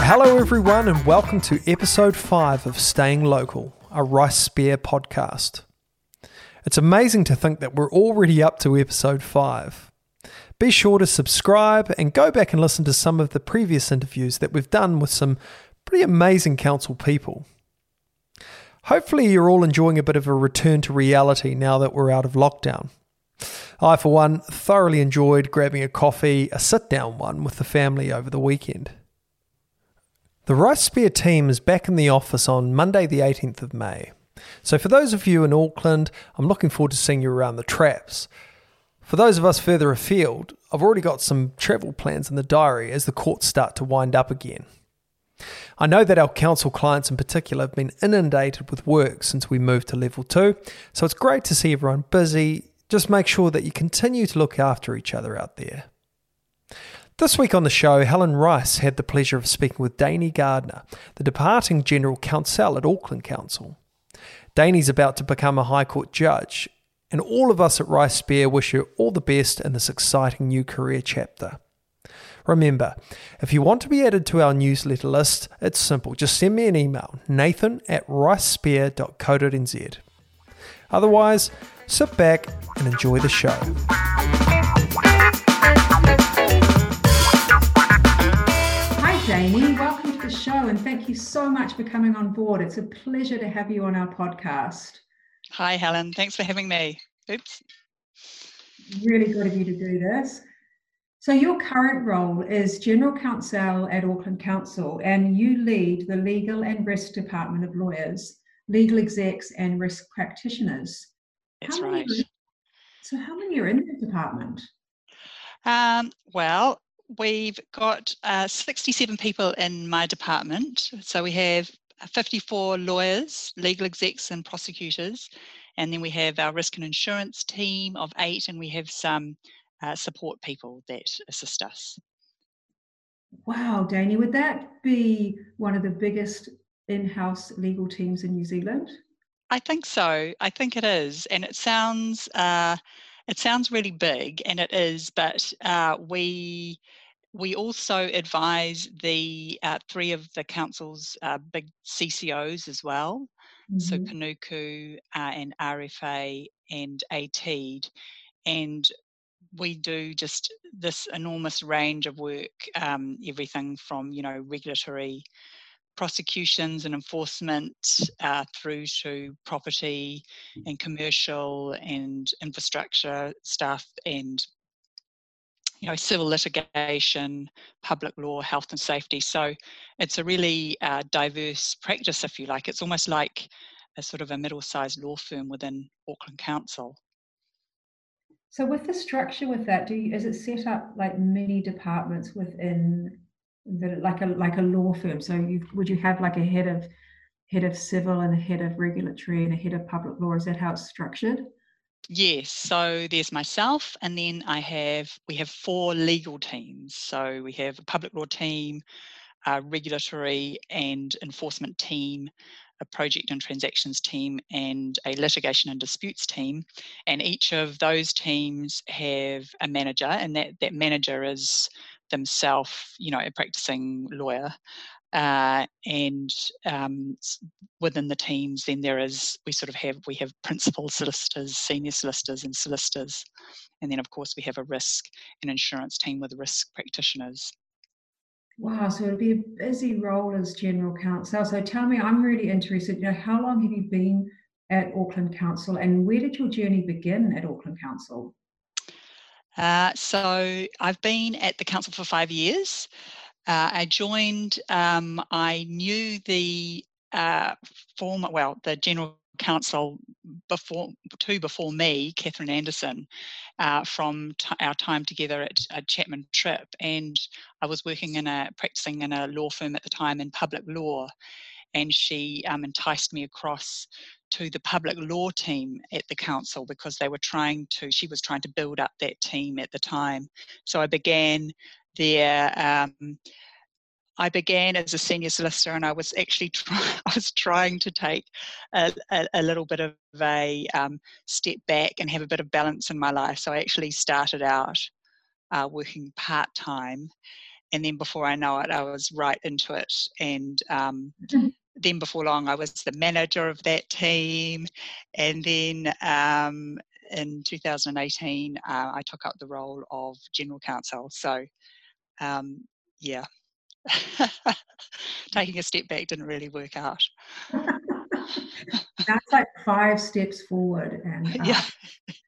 Hello, everyone, and welcome to episode 5 of Staying Local, a Rice Speir podcast. It's amazing to think that we're already up to episode 5. Be sure to subscribe and go back and listen to some of the previous interviews that we've done with some pretty amazing council people. Hopefully, you're all enjoying a bit of a return to reality now that we're out of lockdown. I, for one, thoroughly enjoyed grabbing a coffee, a sit down one, with the family over the weekend. The Rice Speir team is back in the office on Monday, the 18th of May. So, for those of you in Auckland, I'm looking forward to seeing you around the traps. For those of us further afield, I've already got some travel plans in the diary as the courts start to wind up again. I know that our council clients in particular have been inundated with work since we moved to level two, so it's great to see everyone busy. Just make sure that you continue to look after each other out there. This week on the show, Helen Rice had the pleasure of speaking with Dani Gardiner, the departing General Counsel at Auckland Council. Dani's about to become a High Court judge, and all of us at Rice Speir wish her all the best in this exciting new career chapter. Remember, if you want to be added to our newsletter list, it's simple. Just send me an email, nathan at ricespeir.co.nz. Otherwise, sit back and enjoy the show. Hi, Jamie. Welcome to the show and thank you so much for coming on board. It's a pleasure to have you on our podcast. Hi, Helen. Thanks for having me. Oops. Really good of you to do this. So, your current role is General Counsel at Auckland Council, and you lead the Legal and Risk Department of Lawyers, Legal Execs, and Risk Practitioners. That's right. Are, so, how many are in the department? Um, well, we've got uh, 67 people in my department. So we have 54 lawyers, legal execs, and prosecutors. And then we have our risk and insurance team of eight, and we have some uh, support people that assist us. Wow, Dani, would that be one of the biggest in house legal teams in New Zealand? I think so. I think it is. And it sounds. Uh, it sounds really big, and it is, but uh, we we also advise the uh, three of the council's uh, big CCOs as well, mm-hmm. so Panuku uh, and RFA and ATEED, and we do just this enormous range of work, um, everything from you know regulatory prosecutions and enforcement uh, through to property and commercial and infrastructure stuff and you know civil litigation public law health and safety. So it's a really uh, diverse practice if you like. It's almost like a sort of a middle-sized law firm within auckland council so with the structure with that do you is it set up like many departments within the like a like a law firm. So you would you have like a head of head of civil and a head of regulatory and a head of public law? Is that how it's structured? Yes, so there's myself, and then I have we have four legal teams. So we have a public law team, a regulatory and enforcement team, a project and transactions team, and a litigation and disputes team. And each of those teams have a manager, and that that manager is themselves, you know, a practicing lawyer. Uh, and um, within the teams, then there is we sort of have we have principal solicitors, senior solicitors, and solicitors, and then of course we have a risk and insurance team with risk practitioners. Wow, so it'll be a busy role as general counsel. So tell me, I'm really interested. You know, how long have you been at Auckland Council, and where did your journey begin at Auckland Council? Uh, so I've been at the council for five years. Uh, I joined, um, I knew the uh, former, well, the general counsel before two before me, Catherine Anderson, uh, from t- our time together at, at, Chapman Tripp, and I was working in a practicing in a law firm at the time in public law, and she um, enticed me across to the public law team at the council because they were trying to, she was trying to build up that team at the time. So I began there. Um, I began as a senior solicitor, and I was actually try, I was trying to take a, a, a little bit of a um, step back and have a bit of balance in my life. So I actually started out uh, working part time, and then before I know it, I was right into it. And um, mm-hmm. then before long, I was the manager of that team, and then um, in 2018, uh, I took up the role of general counsel. So, um, yeah, taking a step back didn't really work out. That's like five steps forward, and uh, yeah.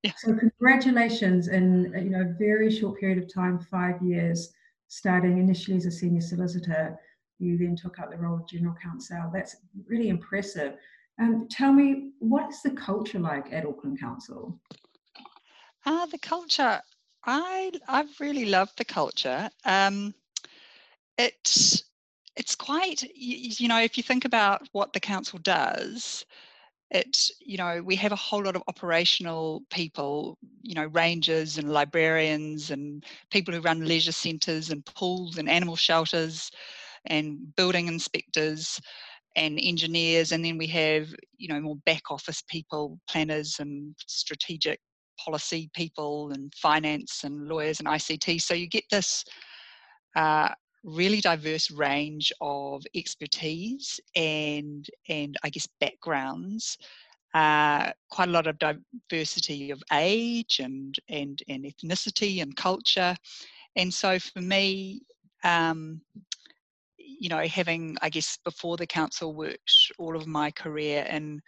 yeah. So congratulations in you know a very short period of time, five years, starting initially as a senior solicitor. You then took up the role of general counsel. That's really impressive. Um, tell me, what is the culture like at Auckland Council? Ah, uh, the culture. I I've really loved the culture. Um, it's it's quite you, you know if you think about what the council does, it you know we have a whole lot of operational people you know rangers and librarians and people who run leisure centres and pools and animal shelters and building inspectors and engineers. And then we have you know more back office people planners and strategic policy people and finance and lawyers and ict so you get this uh, really diverse range of expertise and and i guess backgrounds. Uh, quite a lot of diversity of age and and and ethnicity and culture. And so for me um, you know, having, I guess, before the council worked all of my career in,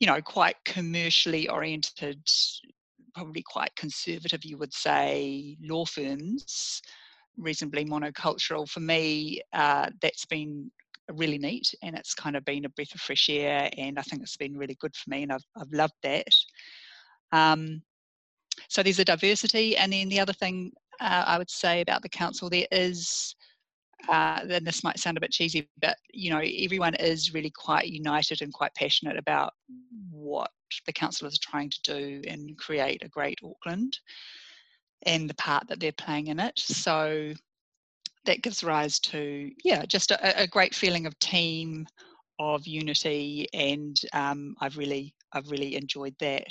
you know, quite commercially oriented, probably quite conservative, you would say, law firms, reasonably monocultural. For me, uh, that's been really neat and it's kind of been a breath of fresh air and I think it's been really good for me and I've, I've loved that. Um, so there's a diversity and then the other thing uh, I would say about the council there is uh, then this might sound a bit cheesy, but you know, everyone is really quite united and quite passionate about what the council is trying to do and create a great Auckland and the part that they're playing in it. So that gives rise to, yeah, just a, a great feeling of team, of unity, and um, I've really, I've really enjoyed that.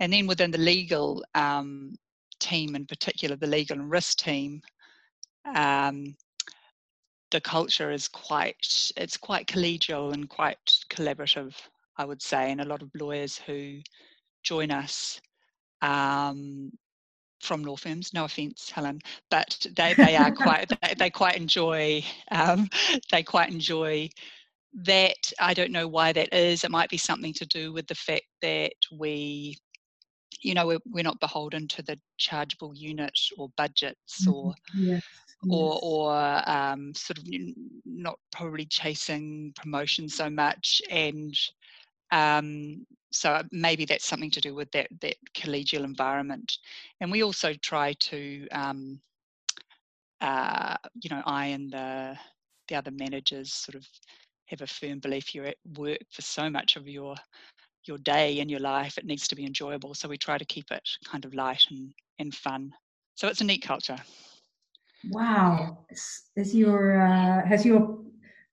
And then within the legal um, team, in particular, the legal and risk team, um, the culture is quite it's quite collegial and quite collaborative i would say and a lot of lawyers who join us um, from law firms no offense helen but they, they are quite they, they, quite enjoy um, they quite enjoy that. I don't know why that is. It might be something to do with the fact that we you know we're, we're not beholden to the chargeable unit or budgets or yes or or um, sort of not probably chasing promotion so much and um, so maybe that's something to do with that that collegial environment. And we also try to um, uh, you know I and the the other managers sort of have a firm belief you're at work for so much of your your day and your life it needs to be enjoyable. So we try to keep it kind of light and, and fun. So it's a neat culture. Wow. Is, your, uh, has your,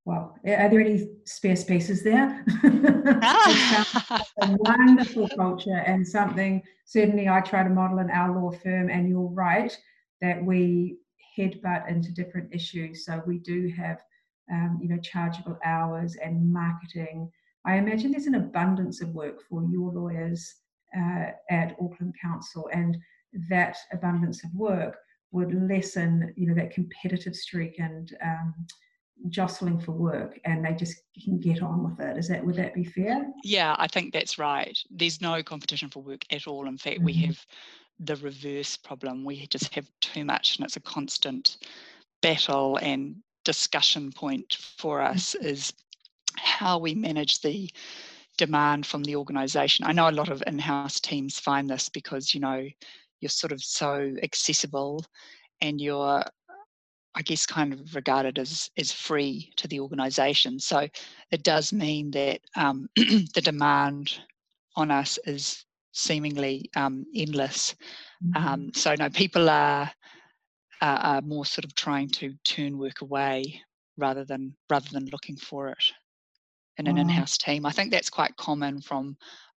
well, are there any spare spaces there? a wonderful culture and something certainly I try to model in our law firm, and you're right that we headbutt into different issues. So we do have, um, you know, chargeable hours and marketing. I imagine there's an abundance of work for your lawyers uh, at Auckland Council, and that abundance of work would lessen, you know, that competitive streak and um, jostling for work, and they just can get on with it. Is that would that be fair? Yeah, I think that's right. There's no competition for work at all. In fact, mm-hmm. we have the reverse problem. We just have too much, and it's a constant battle and discussion point for mm-hmm. us mm-hmm. is how we manage the demand from the organization. I know a lot of in-house teams find this because you know you're sort of so accessible and you're I guess kind of regarded as as free to the organisation. So it does mean that um, the demand on us is seemingly um, endless. Mm-hmm. Um, so no, people are, are, are more sort of trying to turn work away rather than rather than looking for it in an in-house team. I think that's quite common from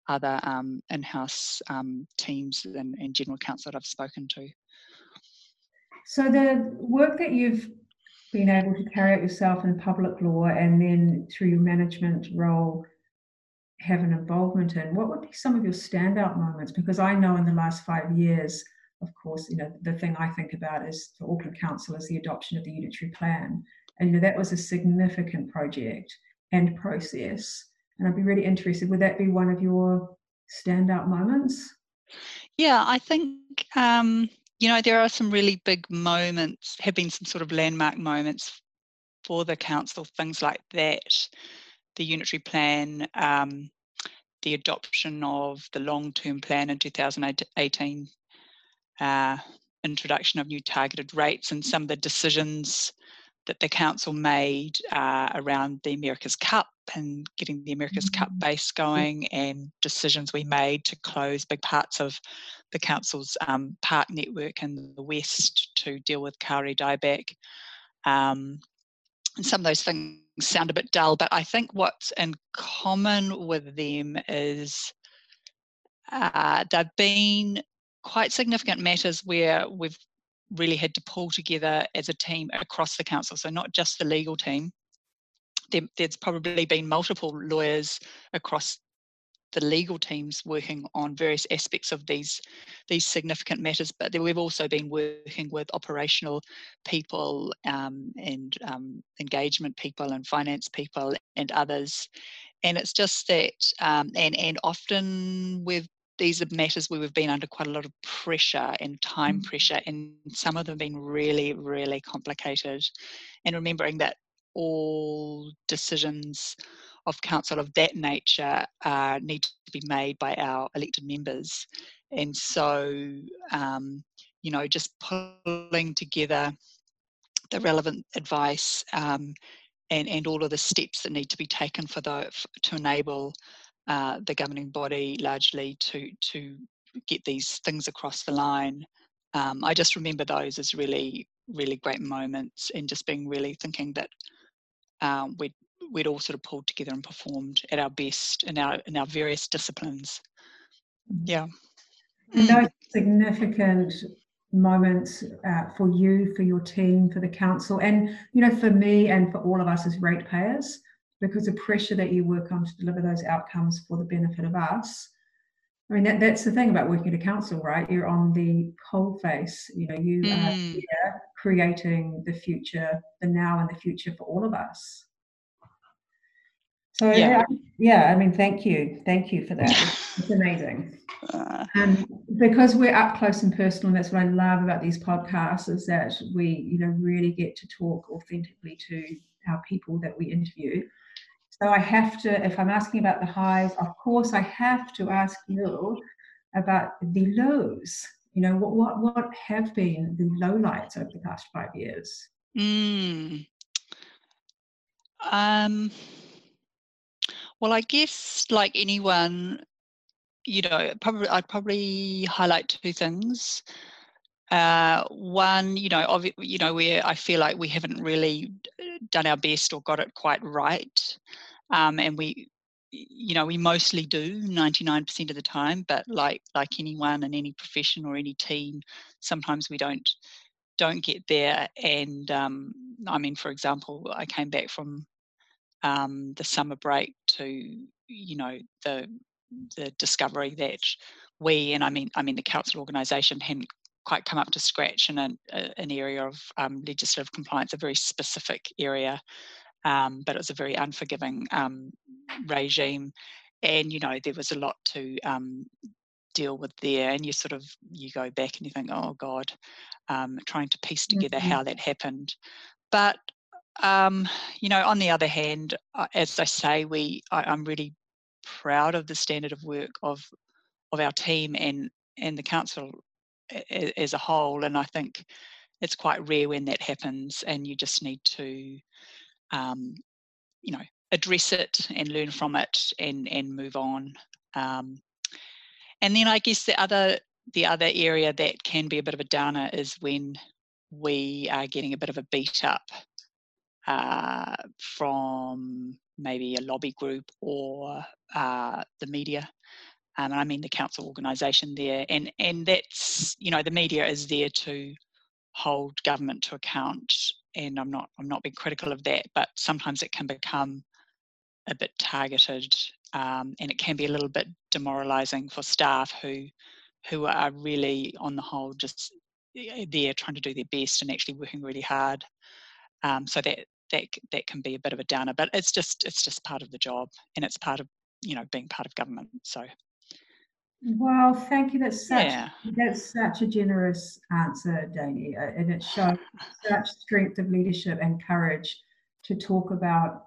other um, in-house um, teams and, and general counsel that I've spoken to. So the work that you've been able to carry out yourself in public law and then through your management role have an involvement in, what would be some of your standout moments? Because I know in the last five years, of course, you know, the thing I think about is for Auckland Council is the adoption of the unitary plan. And you know, that was a significant project and process. And I'd be really interested, would that be one of your standout moments? Yeah, I think um, you know there are some really big moments, have been some sort of landmark moments for the council, things like that the unitary plan, um, the adoption of the long-term plan in 2018, uh, introduction of new targeted rates and some of the decisions that the council made uh, around the America's Cup and getting the America's Cup mm-hmm. base going and decisions we made to close big parts of the council's um, park network in the west to deal with kauri dieback. Um, and some of those things sound a bit dull, but I think what's in common with them is uh, they've been quite significant matters where we've really had to pull together as a team across the council. So not just the legal team. There, there's probably been multiple lawyers across the legal teams working on various aspects of these these significant matters, but we've also been working with operational people um, and um, engagement people and finance people and others. And it's just that, um, and and often with these are matters where we've been under quite a lot of pressure and time mm. pressure, and some of them have been really, really complicated. And remembering that all decisions of council of that nature uh, need to be made by our elected members. And so, um, you know, just pulling together the relevant advice um, and, and all of the steps that need to be taken for the, to enable uh, the governing body largely to, to get these things across the line. Um, I just remember those as really, really great moments and just being really thinking that um, we'd we'd all sort of pulled together and performed at our best in our in our various disciplines. Yeah. And those significant moments uh, for you, for your team, for the council, and you know, for me and for all of us as ratepayers, because the pressure that you work on to deliver those outcomes for the benefit of us. I mean, that, that's the thing about working at a council, right? You're on the coal face. You know, you mm. are here creating the future, the now and the future for all of us. So yeah. yeah, I mean, thank you, thank you for that. it's amazing. Uh, um, because we're up close and personal, and that's what I love about these podcasts is that we, you know, really get to talk authentically to our people that we interview. So I have to, if I'm asking about the highs, of course, I have to ask you about the lows. You know, what what what have been the lowlights over the past five years? Mm. Um well, I guess like anyone, you know, probably I'd probably highlight two things. Uh, one, you know, of, you know, where I feel like we haven't really uh, done our best or got it quite right, um, and we, you know, we mostly do 99% of the time. But like like anyone in any profession or any team, sometimes we don't don't get there. And um, I mean, for example, I came back from um, the summer break to you know the the discovery that we and I mean I mean the council organisation hadn't quite come up to scratch in an, an area of um, legislative compliance, a very specific area, um, but it was a very unforgiving um, regime, and you know there was a lot to um, deal with there, and you sort of you go back and you think, oh God, um, trying to piece together mm-hmm. how that happened, but um, you know, on the other hand, uh, as I say, we I, am really proud of the standard of work of of our team and and the council as a whole. And I think it's quite rare when that happens, and you just need to, um, you know, address it and learn from it and and move on. Um, and then I guess the other the other area that can be a bit of a downer is when we are getting a bit of a beat up uh, from maybe a lobby group or uh, the media. And I mean the council organisation there, and and that's you know the media is there to hold government to account, and I'm not I'm not being critical of that, but sometimes it can become a bit targeted, um, and it can be a little bit demoralising for staff who who are really on the whole just eh, there trying to do their best and actually working really hard. Um, so that that that can be a bit of a downer, but it's just it's just part of the job, and it's part of you know being part of government. So. Well, thank you. That's such yeah. that's such a generous answer, Dani, and it shows such strength of leadership and courage to talk about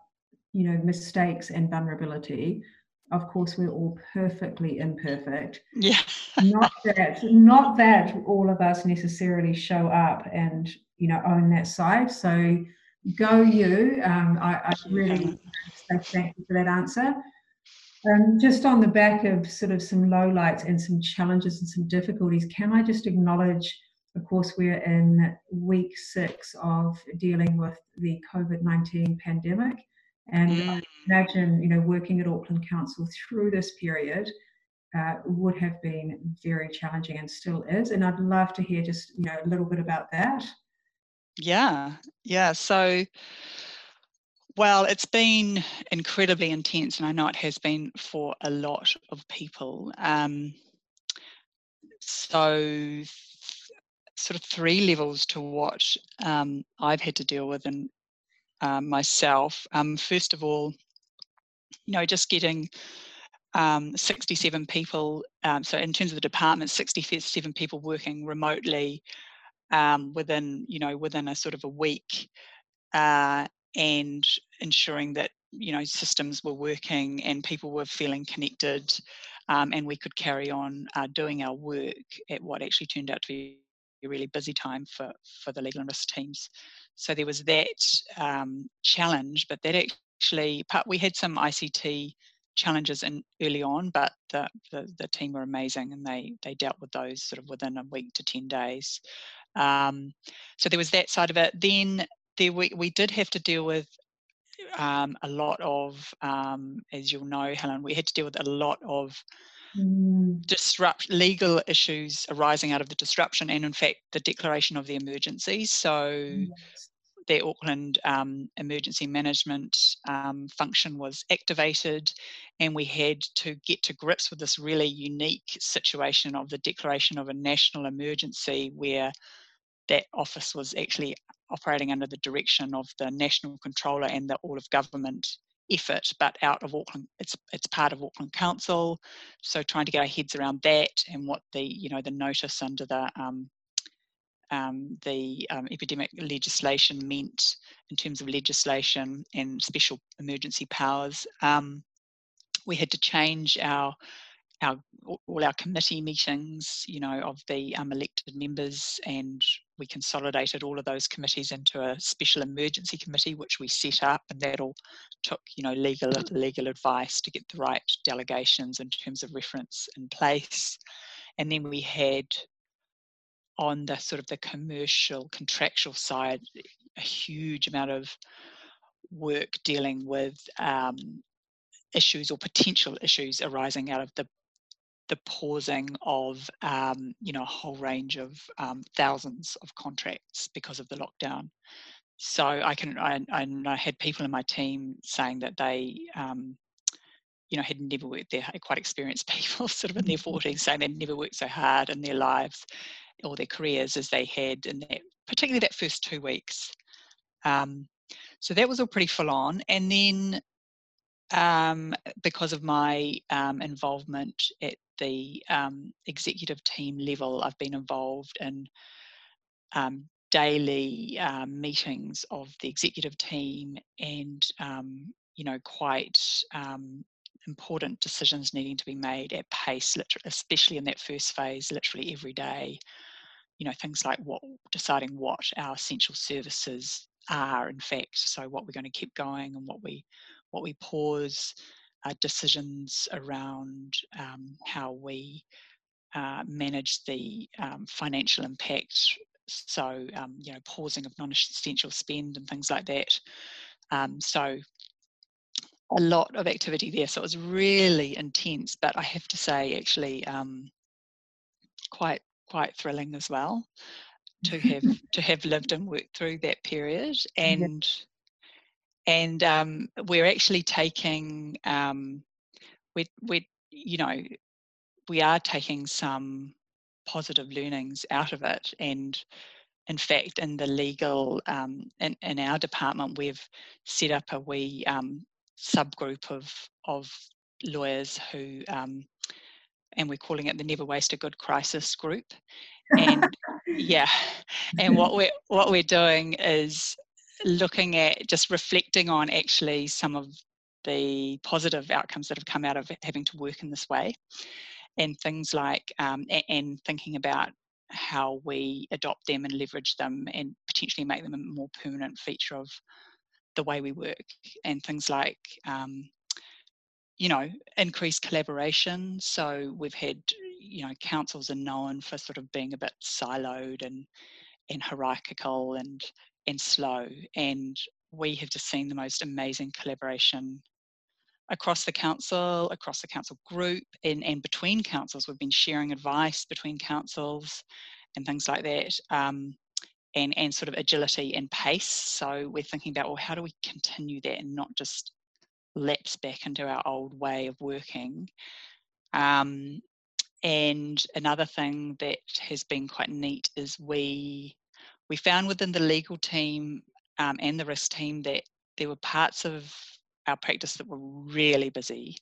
you know mistakes and vulnerability of course we're all perfectly imperfect yeah not that not that all of us necessarily show up and you know own that side so go you um, I, I, really say thank you for that answer um, just on the back of sort of some lowlights and some challenges and some difficulties can i just acknowledge of course we're in week six of dealing with the covid-19 pandemic and mm. I imagine, you know, working at Auckland Council through this period uh, would have been very challenging and still is. And I'd love to hear just, you know, a little bit about that. Yeah, yeah. So, well, it's been incredibly intense, and I know it has been for a lot of people. Um, so, sort of three levels to what um, I've had to deal with in um, myself. Um, first of all, you know, just getting um, 67 people, um, so in terms of the department, 67 people working remotely um, within, you know, within a sort of a week uh, and ensuring that, you know, systems were working and people were feeling connected um, and we could carry on uh, doing our work at what actually turned out to be a really busy time for, for the legal and risk teams. So there was that um, challenge, but that actually, part, we had some ICT challenges in early on, but the, the, the, team were amazing and they, they dealt with those sort of within a week to 10 days. Um, so there was that side of it. Then there we, we did have to deal with um, a lot of, um, as you'll know, Helen, we had to deal with a lot of mm. disrupt legal issues arising out of the disruption and in fact the declaration of the emergency so yes the Auckland um, emergency management um, function was activated, and we had to get to grips with this really unique situation of the declaration of a national emergency where that office was actually operating under the direction of the national controller and the all of government effort, but out of Auckland, it's it's part of Auckland Council. So trying to get our heads around that and what the you know the notice under the um, um, the um, epidemic legislation meant in terms of legislation and special emergency powers. Um, we had to change our our all our committee meetings, you know, of the um, elected members, and we consolidated all of those committees into a special emergency committee, which we set up, and that all took, you know, legal legal advice to get the right delegations in terms of reference in place. And then we had on the sort of the commercial contractual side a huge amount of work dealing with um, issues or potential issues arising out of the the pausing of um, you know a whole range of um, thousands of contracts because of the lockdown. So I can I, I had people in my team saying that they um, you know had never worked there, quite experienced people, sort of in their 40s, mm-hmm. saying they'd never worked so hard in their lives, or their careers as they had in that, particularly that first two weeks. Um, so that was all pretty full on. And then um, because of my um, involvement at the um, executive team level, I've been involved in um, daily um, meetings of the executive team and, you know, quite important decisions needing to be made at pace, especially in that first phase, literally every day. You know things like what deciding what our essential services are in fact so what we're going to keep going and what we what we pause uh, decisions around um, how we uh, manage the um, financial impact So, um, you know, pausing of non-essential spend and things like that. Um, so a lot of activity there. So it was really intense, but I have to say, actually, um, quite quite thrilling as well to have to have lived and worked through that period. And yeah. And um, we're actually taking um, we we you know we are taking some positive learnings out of it. And in fact in the legal um, in, in our department we've set up a wee um, subgroup of of lawyers who um, and we're calling it the never waste a good crisis group. And yeah and what we're what we're doing is looking at just reflecting on actually some of the positive outcomes that have come out of having to work in this way. And things like um, and thinking about how we adopt them and leverage them and potentially make them a more permanent feature of the way we work. And things like um, you know increased collaboration. So we've had you know councils are known for sort of being a bit siloed and and hierarchical and and slow and we have just seen the most amazing collaboration across the council across the council group and, and between councils we've been sharing advice between councils and things like that um, and, and sort of agility and pace. So we're thinking about, well, how do we continue that and not just lapse back into our old way of working? Um, and another thing that has been quite neat is we we found within the legal team um, and the risk team that there were parts of our practice that were really busy.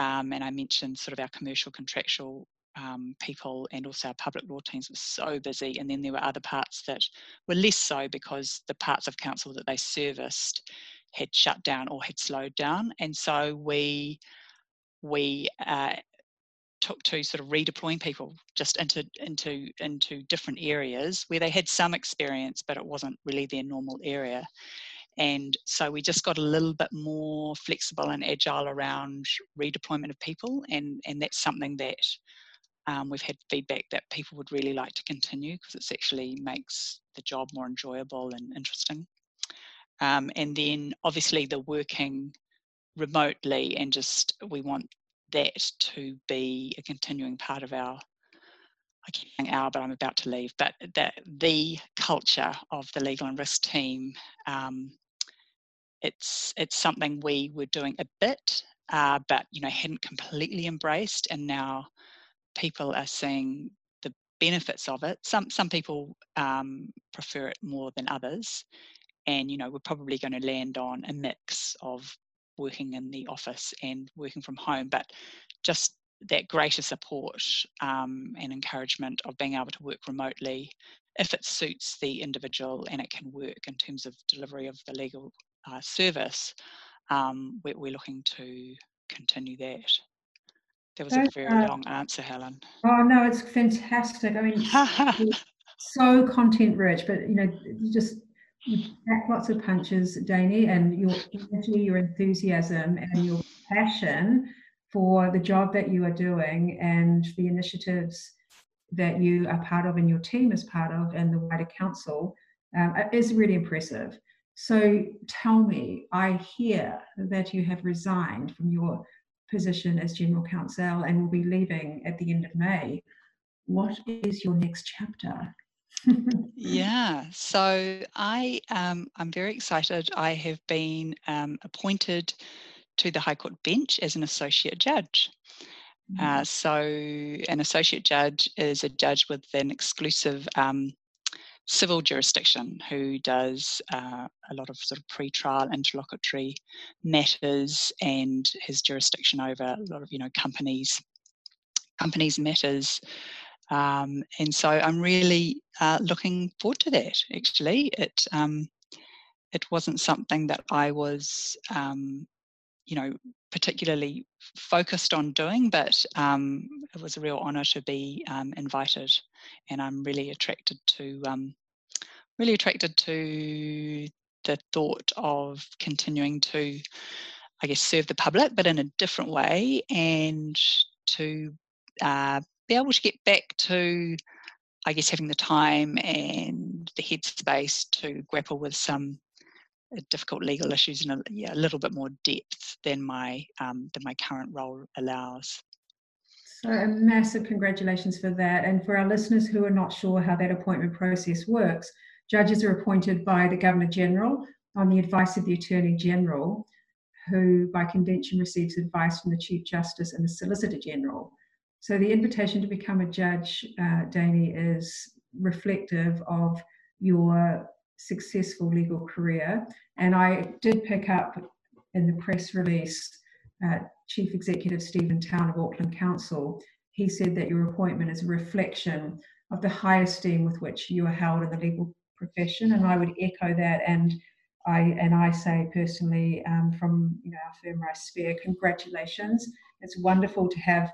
Um, and I mentioned sort of our commercial contractual um, people and also our public law teams were so busy. And then there were other parts that were less so because the parts of council that they serviced had shut down or had slowed down. And so we we uh, took to sort of redeploying people just into into into different areas where they had some experience, but it wasn't really their normal area. And so we just got a little bit more flexible and agile around redeployment of people, and and that's something that um, we've had feedback that people would really like to continue because it actually makes the job more enjoyable and interesting. Um, and then obviously the working remotely and just we want that to be a continuing part of our I keep saying our, but I'm about to leave. But that the culture of the legal and risk team, um, it's it's something we were doing a bit, uh, but you know hadn't completely embraced, and now people are seeing the benefits of it. Some some people um, prefer it more than others, and you know we're probably going to land on a mix of working in the office and working from home, but just that greater support um, and encouragement of being able to work remotely if it suits the individual and it can work in terms of delivery of the legal uh, service, um, we're, we're looking to continue that. That was a very uh, long answer, Helen. Oh no, it's fantastic. I mean, so content rich, but you know, just you pack lots of punches, Dani, and your energy, your enthusiasm, and your passion for the job that you are doing and the initiatives that you are part of and your team is part of and the wider council um, is really impressive. So tell me, I hear that you have resigned from your position as general counsel and will be leaving at the end of May. What is your next chapter? yeah, so I um, I'm very excited. I have been um, appointed to the High Court bench as an associate judge. Mm-hmm. Uh, so an associate judge is a judge with an exclusive um, civil jurisdiction who does uh, a lot of sort of pre-trial interlocutory matters and has jurisdiction over a lot of you know companies companies matters um, and so I'm really uh, looking forward to that actually. It um, it wasn't something that I was um, you know particularly focused on doing but um, it was a real honor to be um, invited and i'm really attracted to um, really attracted to the thought of continuing to i guess serve the public but in a different way and to uh, be able to get back to I guess having the time and the headspace to grapple with some uh, difficult legal issues in a, yeah, a little bit more depth than my um, than my current role allows. So a massive congratulations for that. And for our listeners who are not sure how that appointment process works, judges are appointed by the Governor General on the advice of the Attorney General, who by convention receives advice from the Chief Justice and the Solicitor General. So the invitation to become a judge, uh, Dani, is reflective of your successful legal career. And I did pick up in the press release, uh, Chief Executive Stephen Town of Auckland Council, he said that your appointment is a reflection of the high esteem with which you are held in the legal profession. And I would echo that. And I and I say personally um, from you know our firm Rice Speir, congratulations. It's wonderful to have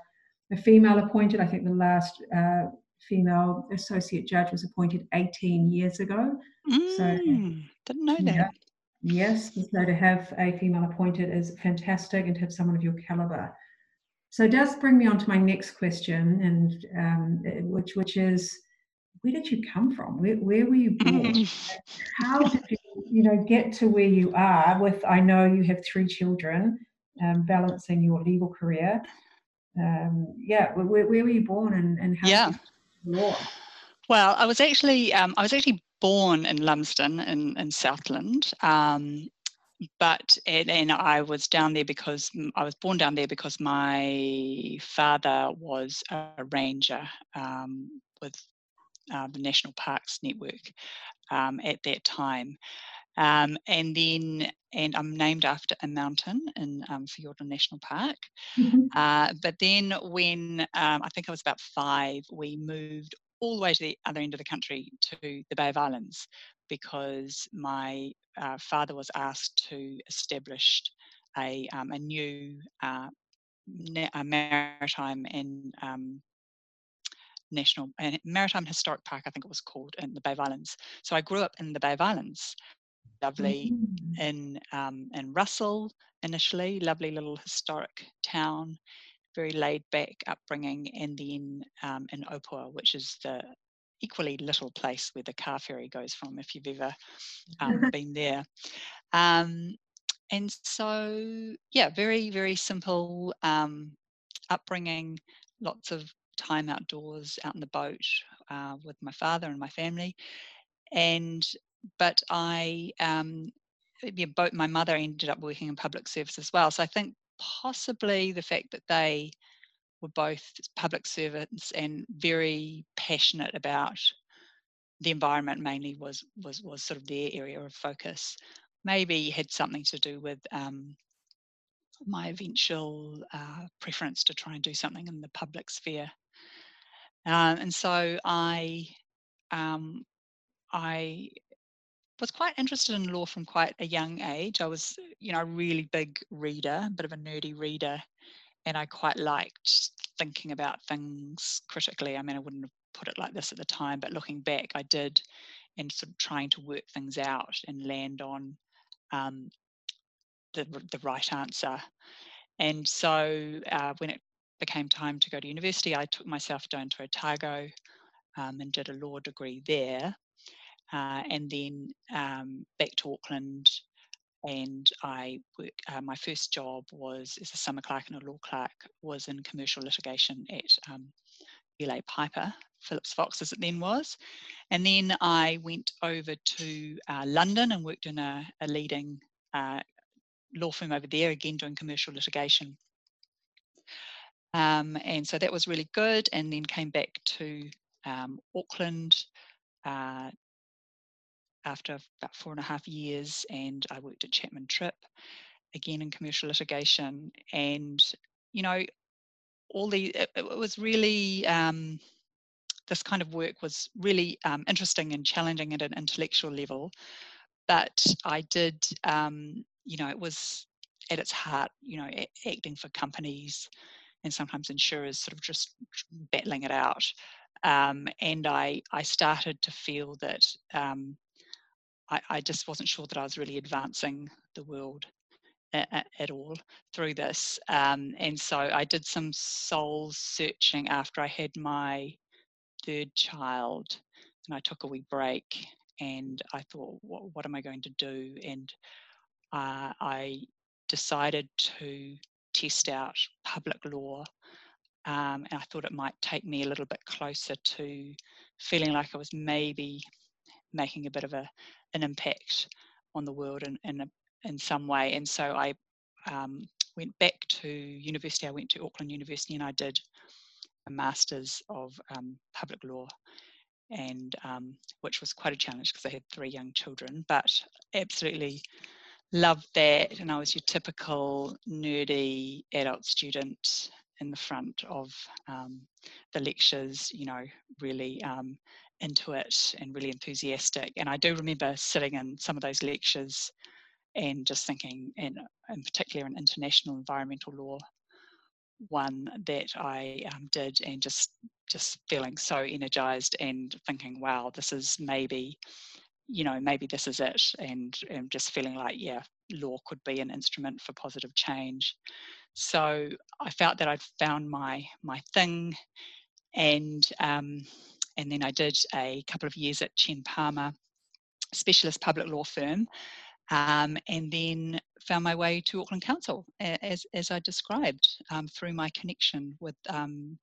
a female appointed. I think the last uh, female associate judge was appointed 18 years ago. Mm, so didn't know that. Yeah, yes, so to have a female appointed is fantastic, and to have someone of your caliber. So it does bring me on to my next question, and um, which which is, where did you come from? Where, where were you born? How did you, you know, get to where you are? With I know you have three children, um, balancing your legal career. Um, yeah, where, where were you born, and, and how? Yeah. Well, I was actually um, I was actually born in Lumsden in, in Southland. Um, but and, and, I was down there because I was born down there because my father was a ranger um, with uh, the National Parks Network um, at that time. Um, and then, and I'm named after a mountain in um, Fiordland National Park. Mm-hmm. Uh, but then, when um, I think I was about five, we moved all the way to the other end of the country to the Bay of Islands because my uh, father was asked to establish a, um, a new uh, a maritime and um, national and maritime historic park, I think it was called, in the Bay of Islands. So I grew up in the Bay of Islands, lovely in um, in Russell initially, lovely little historic town, very laid back upbringing, and then um, in Opua, which is the equally little place where the car ferry goes from, if you've ever um, been there. Um, and so, yeah, very, very simple um, upbringing, lots of time outdoors, out in the boat uh, with my father and my family. And, but I, um, yeah, both my mother ended up working in public service as well. So I think possibly the fact that they were both public servants and very passionate about the environment mainly was was was sort of their area of focus maybe had something to do with um, my eventual uh, preference to try and do something in the public sphere uh, and so i um, i was quite interested in law from quite a young age. I was, you know, a really big reader, a bit of a nerdy reader, and I quite liked thinking about things critically. I mean, I wouldn't have put it like this at the time, but looking back, I did, and sort of trying to work things out and land on um, the the right answer. And so uh, when it became time to go to university, I took myself down to Otago um, and did a law degree there uh, and then um, back to Auckland. And I work, uh, my first job was as a summer clerk and a law clerk was in commercial litigation at um, DLA Piper, Phillips Fox as it then was. And then I went over to uh, London and worked in a, a leading uh, law firm over there, again doing commercial litigation. Um, and so that was really good. And then came back to um, Auckland, uh, after about four and a half years, and I worked at Chapman Tripp, again in commercial litigation. And, you know, all the, it, it was really, um, this kind of work was really um, interesting and challenging at an intellectual level. But I did, um, you know, it was at its heart, you know, acting for companies and sometimes insurers sort of just battling it out. Um, and I, I started to feel that um, I, I just wasn't sure that I was really advancing the world at, at all through this. Um, and so I did some soul searching after I had my third child, and I took a wee break, and I thought, what, what am I going to do? And uh, I decided to test out public law. Um, and I thought it might take me a little bit closer to feeling like I was maybe making a bit of a, an impact on the world in, in, in some way. And so I um, went back to university. I went to Auckland University and I did a master's of um, public law, and um, which was quite a challenge because I had three young children, but absolutely loved that. And I was your typical nerdy adult student in the front of um, the lectures, you know, really um, into it and really enthusiastic. And I do remember sitting in some of those lectures and just thinking, and in particular in international environmental law, one that I um, did, and just just feeling so energized and thinking, wow, this is maybe, you know, maybe this is it, and, and just feeling like, yeah, law could be an instrument for positive change. So I felt that I'd found my my thing, and um, and then I did a couple of years at Chen Palmer, specialist public law firm, um, and then found my way to Auckland Council as, as I described um, through my connection with um,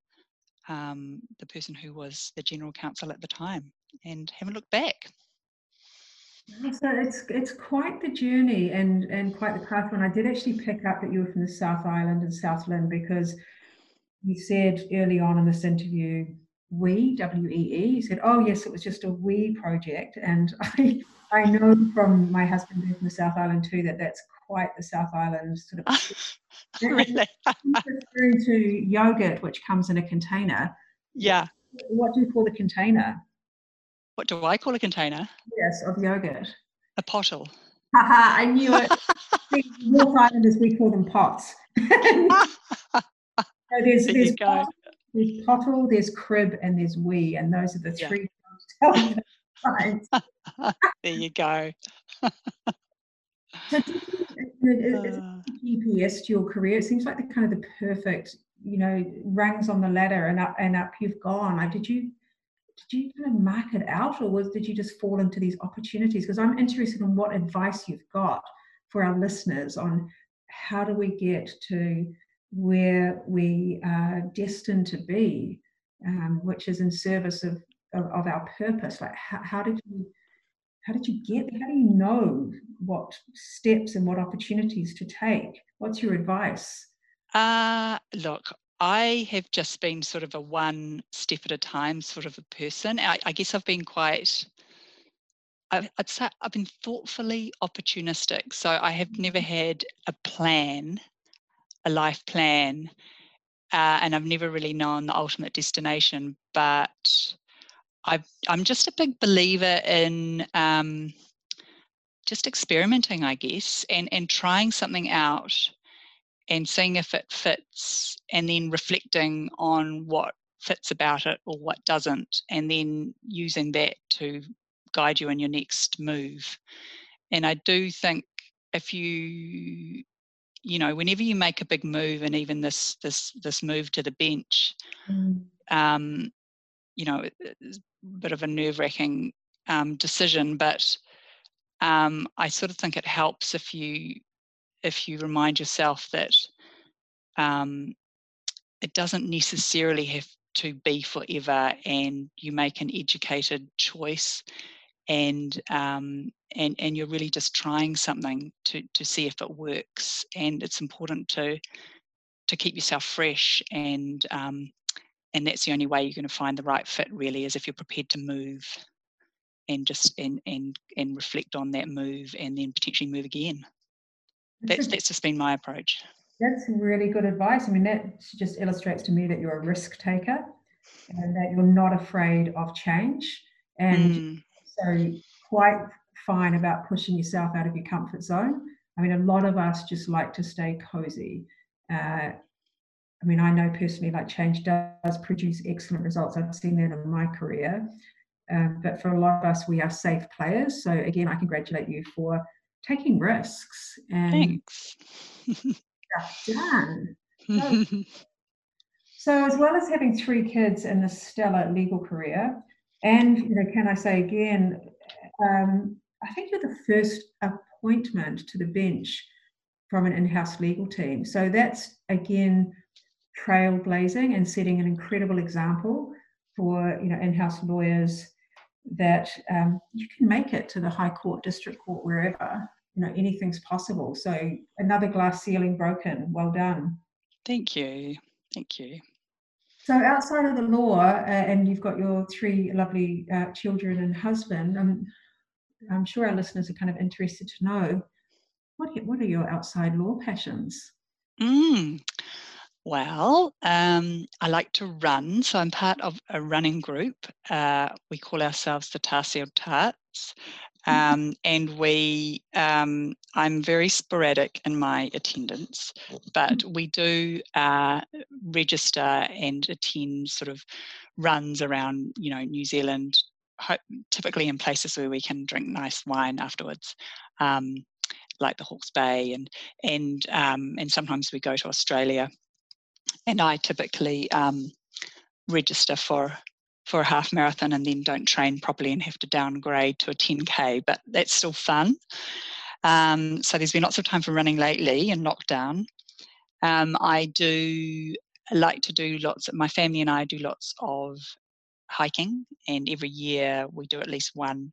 um, the person who was the general counsel at the time and haven't looked back. So it's it's quite the journey and and quite the path. When I did actually pick up that you were from the South Island and Southland because you said early on in this interview we W E E. You said, "Oh yes, it was just a we project," and I I know from my husband being from the South Island too that that's quite the South Island sort of. really? referring to yogurt, which comes in a container. Yeah. What do you call the container? What do I call a container? Yes, of yogurt. A pottle. Haha, I knew it. North Islanders, we call them pots. so there's, there there's, pot, there's pottle, there's crib, and there's wee, and those are the three. Yeah. there you go. so, GPS uh. to your career. It seems like the kind of the perfect, you know, rungs on the ladder and up and up you've gone. Like, did you did you kind of mark it out, or was did you just fall into these opportunities? Because I'm interested in what advice you've got for our listeners on how do we get to where we are destined to be, um, which is in service of, of, of our purpose. Like, how, how did you how did you get? How do you know what steps and what opportunities to take? What's your advice? Uh, look, I have just been sort of a one step at a time sort of a person. I, I guess I've been quite, I, I'd say I've been thoughtfully opportunistic. So I have never had a plan, a life plan, uh, and I've never really known the ultimate destination. But I, I'm just a big believer in um, just experimenting, I guess, and, and trying something out and seeing if it fits and then reflecting on what fits about it or what doesn't, and then using that to guide you in your next move. And I do think if you you know whenever you make a big move and even this this this move to the bench mm. um you know it's a bit of a nerve wracking um, decision, but um, I sort of think it helps if you if you remind yourself that um, it doesn't necessarily have to be forever, and you make an educated choice, and um, and and you're really just trying something to to see if it works, and it's important to to keep yourself fresh and um, and that's the only way you're going to find the right fit really is if you're prepared to move and just and and and reflect on that move and then potentially move again that's that's just been my approach that's really good advice i mean that just illustrates to me that you're a risk taker and that you're not afraid of change and mm. so quite fine about pushing yourself out of your comfort zone i mean a lot of us just like to stay cozy uh, I mean, I know personally like change does produce excellent results. I've seen that in my career. Um, but for a lot of us, we are safe players. So again, I congratulate you for taking risks and Thanks. done. So, So, as well as having three kids in a stellar legal career, and you know, can I say again, um, I think you're the first appointment to the bench from an in-house legal team. So that's again trailblazing and setting an incredible example for you know in-house lawyers that um, you can make it to the high court, district court, wherever. You know anything's possible. So another glass ceiling broken. Well done. Thank you. Thank you. So outside of the law, uh, and you've got your three lovely uh, children and husband. Um, I'm sure our listeners are kind of interested to know what what are your outside law passions? Mm. Well, um, I like to run, so I'm part of a running group. Uh, we call ourselves the Tarsiel Tarts, mm-hmm. um, and we um, I'm very sporadic in my attendance, but mm-hmm. we do uh, register and attend sort of runs around you know New Zealand, typically in places where we can drink nice wine afterwards, um, like the Hawke's Bay, and and um, and sometimes we go to Australia. And I typically um, register for for a half marathon and then don't train properly and have to downgrade to a 10k, but that's still fun. Um, so there's been lots of time for running lately in lockdown. Um, I do like to do lots. Of, my family and I do lots of hiking, and every year we do at least one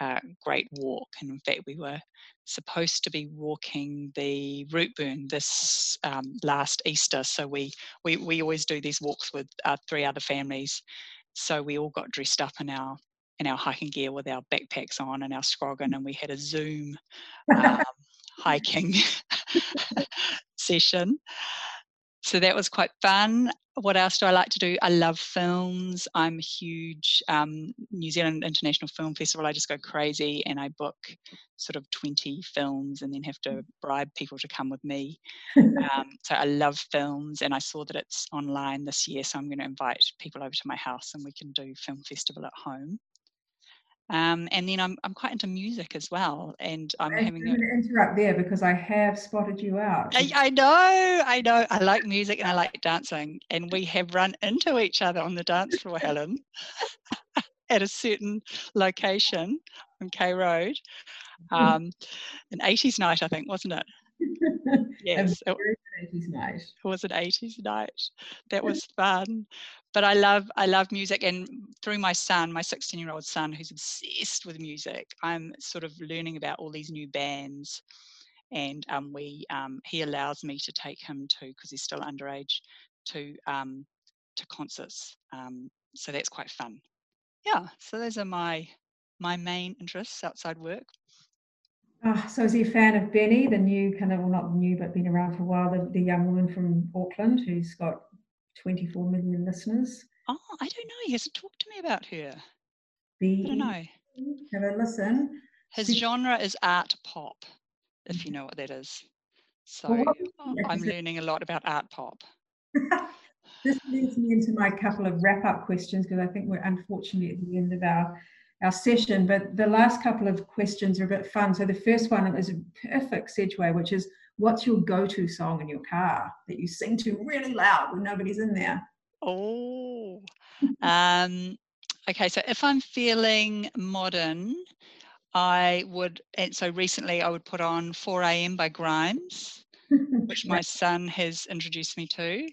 uh, great walk. And in fact, we were supposed to be walking the Routeburn this um, last Easter. So we, we we always do these walks with uh, three other families. So we all got dressed up in our in our hiking gear with our backpacks on and our scroggin, and we had a Zoom um, hiking session so that was quite fun. What else do I like to do? I love films. I'm a huge um, New Zealand International Film Festival. I just go crazy and I book sort of 20 films and then have to bribe people to come with me. Um, so I love films and I saw that it's online this year. So I'm going to invite people over to my house and we can do film festival at home. Um, and then I'm, I'm quite into music as well. And I'm I'm having to interrupt there because I have spotted you out. I, I, know, I know. I like music and I like dancing. And we have run into each other on the dance floor, Helen, at a certain location on K Road. Um, an 80s night, I think, wasn't it? yes. It, was an 80s night. It was an 80s night. That was fun but I love I love music and through my son, my 16 year old son who's obsessed with music, I'm sort of learning about all these new bands and um, we um, he allows me to take him to because he's still underage to um, to concerts um, so that's quite fun. Yeah so those are my my main interests outside work. Oh, so is he a fan of Benee the new kind of well not new but been around for a while the, the young woman from Auckland who's got 24 million listeners. Oh, I don't know. He hasn't talked to me about her. The, I don't know. Have a listen. His genre is art pop, if you know what that is. So well, I'm learning a lot about art pop. this leads me into my couple of wrap up questions because I think we're unfortunately at the end of our our session. But the last couple of questions are a bit fun. So the first one is a perfect segue, which is what's your go-to song in your car that you sing to really loud when nobody's in there? Oh, um, okay. So if I'm feeling modern, I would, and so recently I would put on 4 a.m. by Grimes, which my son has introduced me to.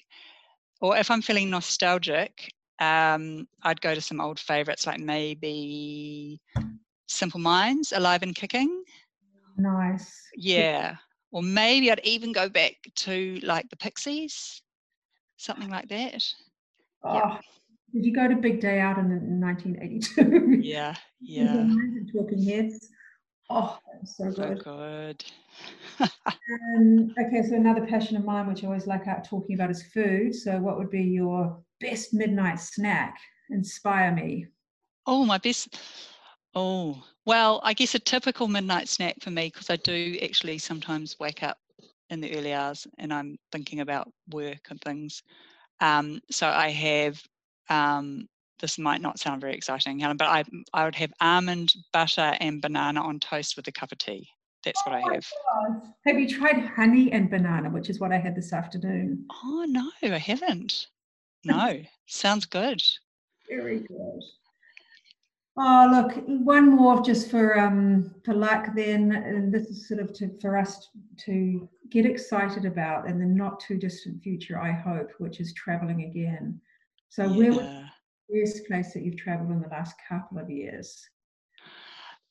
Or if I'm feeling nostalgic, um, I'd go to some old favorites like maybe Simple Minds, Alive and Kicking. Nice. Yeah or maybe I'd even go back to like the Pixies, something like that. Oh, yeah. Did you go to Big Day Out in, in 1982? Yeah, yeah. Talking Heads. Oh, so good. So good. um, okay, so another passion of mine, which I always like out talking about, is food. So, what would be your best midnight snack? Inspire me. Oh, my best. Oh, well, I guess a typical midnight snack for me, because I do actually sometimes wake up in the early hours and I'm thinking about work and things. Um, so I have, um, this might not sound very exciting, Helen, but I, I would have almond butter and banana on toast with a cup of tea. That's what oh I have. God. Have you tried honey and banana, which is what I had this afternoon? Oh, no, I haven't. no, sounds good. Very good. Oh, look, one more just for um for luck then, and this is sort of to, for us to get excited about in the not too distant future, I hope, which is traveling again. So yeah. where was the place that you've traveled in the last couple of years?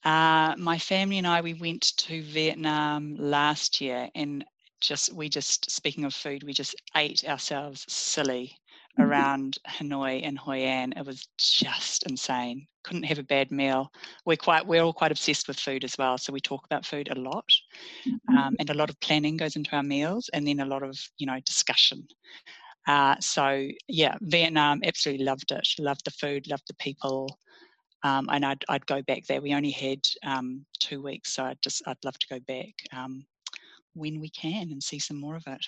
Uh, my family and I, we went to Vietnam last year, and just we just speaking of food, we just ate ourselves silly. Around Hanoi and Hoi An. It was just insane. Couldn't have a bad meal. We're quite we're all quite obsessed with food as well, so we talk about food a lot, mm-hmm. um, and a lot of planning goes into our meals, and then a lot of you know discussion. Uh, so yeah, Vietnam absolutely loved it. Loved the food, loved the people. Um, and I'd, I'd go back there. We only had um, two weeks, so I'd just I'd love to go back um, when we can and see some more of it.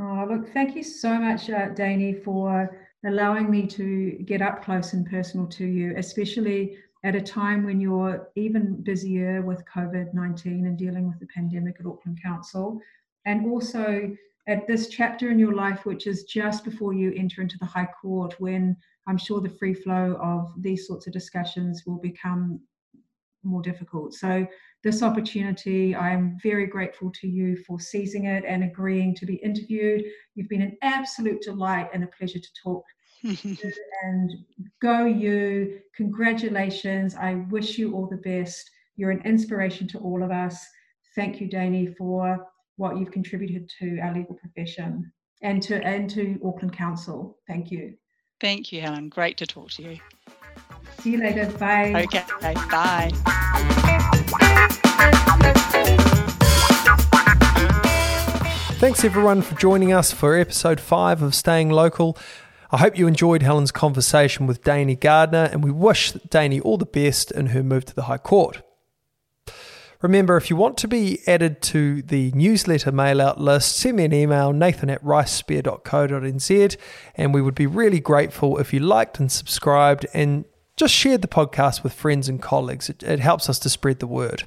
Oh, look, thank you so much, uh, Dani, for allowing me to get up close and personal to you, especially at a time when you're even busier with COVID 19 and dealing with the pandemic at Auckland Council. And also at this chapter in your life, which is just before you enter into the High Court, when I'm sure the free flow of these sorts of discussions will become more difficult. So, this opportunity, I'm very grateful to you for seizing it and agreeing to be interviewed. You've been an absolute delight and a pleasure to talk. and go you. Congratulations. I wish you all the best. You're an inspiration to all of us. Thank you, Dani, for what you've contributed to our legal profession and to and to Auckland Council. Thank you. Thank you, Helen. Great to talk to you. See you later. Bye. Okay. Bye. Thanks everyone for joining us for episode 5 of Staying Local. I hope you enjoyed Helen's conversation with Dani Gardiner, and we wish Dani all the best in her move to the High Court. Remember, if you want to be added to the newsletter mail out list, send me an email, nathan at ricespeir.co.nz, and we would be really grateful if you liked and subscribed and just share the podcast with friends and colleagues. It, it helps us to spread the word.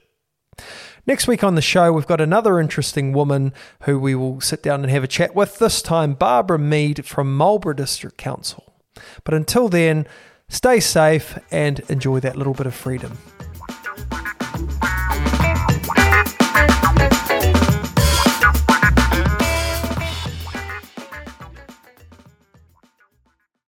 Next week on the show, we've got another interesting woman who we will sit down and have a chat with, this time Barbara Mead from Marlborough District Council. But until then, stay safe and enjoy that little bit of freedom.